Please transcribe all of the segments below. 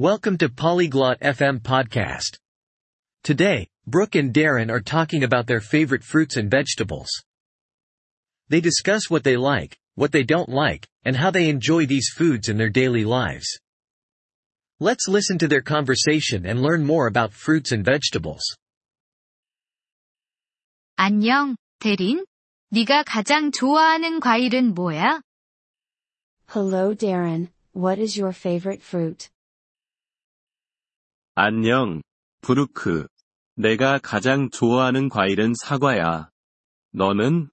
Welcome to Polyglot FM podcast. Today, Brooke and Darryn are talking about their favorite fruits and vegetables. They discuss what they like, what they don't like, and how they enjoy these foods in their daily lives. Let's listen to their conversation and learn more about fruits and vegetables. 안녕, 대린. 네가 가장 좋아하는 과일은 뭐야? Hello, Darryn. What is your favorite fruit? 안녕, 브루크. 내가 가장 좋아하는 과일은 사과야. 너는?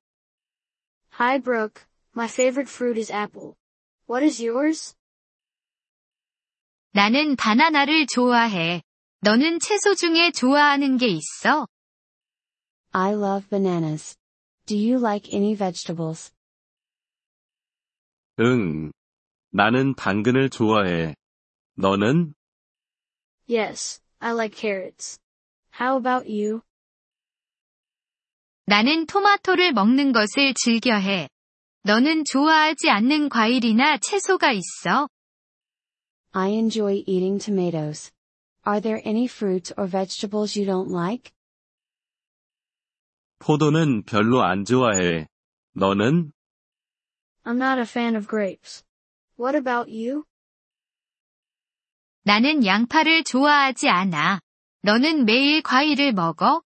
Hi Brooke, my favorite fruit is apple. What is yours? 나는 바나나를 좋아해. 너는 채소 중에 좋아하는 게 있어? I love bananas. Do you like any vegetables? 응. 나는 당근을 좋아해. 너는? Yes, I like carrots. How about you? 나는 토마토를 먹는 것을 즐겨해. 너는 좋아하지 않는 과일이나 채소가 있어? I enjoy eating tomatoes. Are there any fruits or vegetables you don't like? 포도는 별로 안 좋아해. 너는? I'm not a fan of grapes. What about you? 나는 양파를 좋아하지 않아. 너는 매일 과일을 먹어?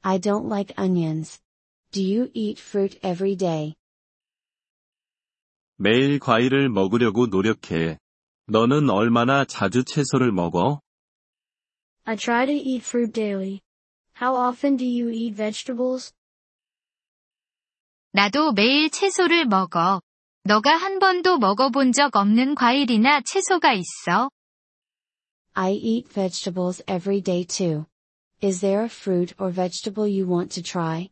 I don't like onions. Do you eat fruit every day? 매일 과일을 먹으려고 노력해. 너는 얼마나 자주 채소를 먹어? I try to eat fruit daily. How often do you eat vegetables? 나도 매일 채소를 먹어. 너가 한 번도 먹어본 적 없는 과일이나 채소가 있어? I eat vegetables every day too. Is there a fruit or vegetable you want to try?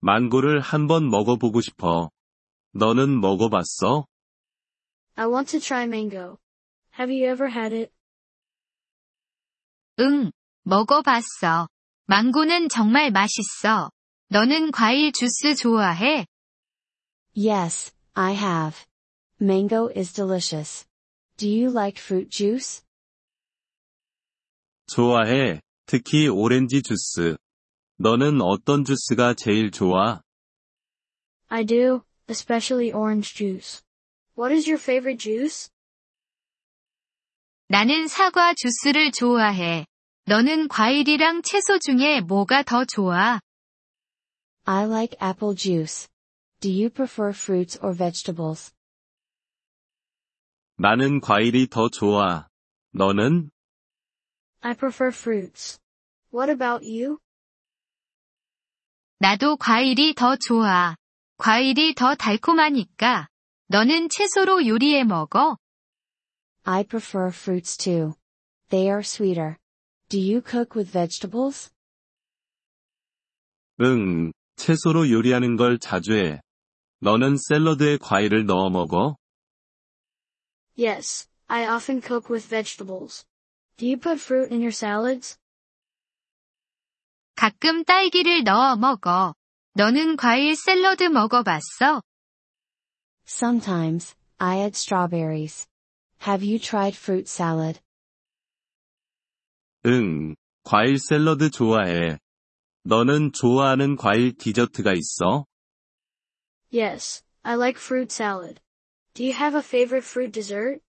망고를 한 번 먹어보고 싶어. 너는 먹어봤어? I want to try mango. Have you ever had it? 응, 먹어봤어. 망고는 정말 맛있어. 너는 과일 주스 좋아해? Yes, I have. Mango is delicious. Do you like fruit juice? 좋아해. 특히 오렌지 주스. 너는 어떤 주스가 제일 좋아? I do, especially orange juice. What is your favorite juice? 나는 사과 주스를 좋아해. 너는 과일이랑 채소 중에 뭐가 더 좋아? I like apple juice. Do you prefer fruits or vegetables? 나는 과일이 더 좋아. 너는? I prefer fruits. What about you? 나도 과일이 더 좋아. 과일이 더 달콤하니까. 너는 채소로 요리해 먹어? I prefer fruits too. They are sweeter. Do you cook with vegetables? 응, 채소로 요리하는 걸 자주 해. 너는 샐러드에 과일을 넣어 먹어? Yes, I often cook with vegetables. Do you put fruit in your salads? 가끔 딸기를 넣어 먹어. 너는 과일 샐러드 먹어봤어? Sometimes, I add strawberries. Have you tried fruit salad? 응, 과일 샐러드 좋아해. 너는 좋아하는 과일 디저트가 있어? Yes, I like fruit salad. Do you have a favorite fruit dessert?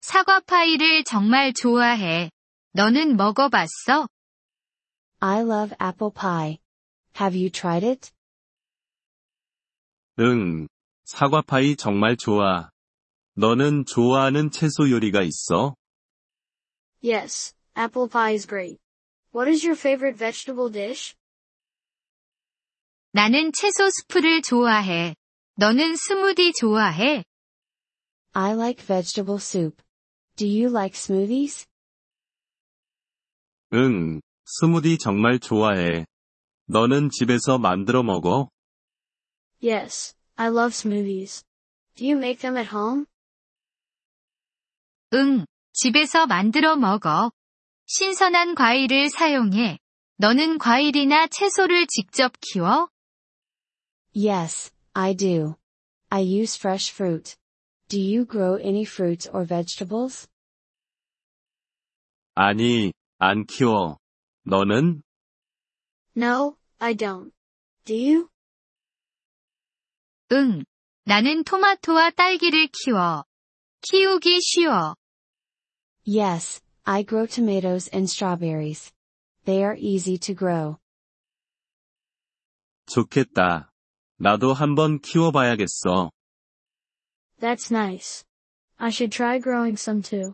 사과 파이를 정말 좋아해. 너는 먹어봤어? I love apple pie. Have you tried it? 응, 사과파이 정말 좋아. 너는 좋아하는 채소 요리가 있어? Yes, apple pie is great. What is your favorite vegetable dish? 나는 채소 스프를 좋아해. 너는 스무디 좋아해? I like vegetable soup. Do you like smoothies? 응, 스무디 정말 좋아해. 너는 집에서 만들어 먹어? Yes, I love smoothies. Do you make them at home? 응, 집에서 만들어 먹어. 신선한 과일을 사용해. 너는 과일이나 채소를 직접 키워? Yes, I do. I use fresh fruit. Do you grow any fruits or vegetables? 아니, 안 키워. 너는? No, I don't. Do you? 응. 나는 토마토와 딸기를 키워. 키우기 쉬워. Yes, I grow tomatoes and strawberries. They are easy to grow. 좋겠다. 나도 한번 키워봐야겠어. That's nice. I should try growing some too.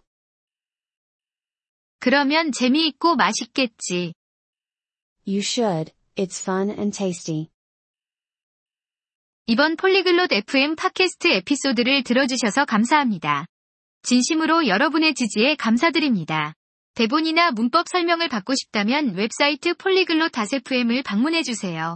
그러면 재미있고 맛있겠지. You should, it's fun and tasty. 이번 폴리글롯 FM 팟캐스트 에피소드를 들어주셔서 감사합니다. 진심으로 여러분의 지지에 감사드립니다. 대본이나 문법 설명을 받고 싶다면 웹사이트 폴리글롯 FM을 방문해주세요.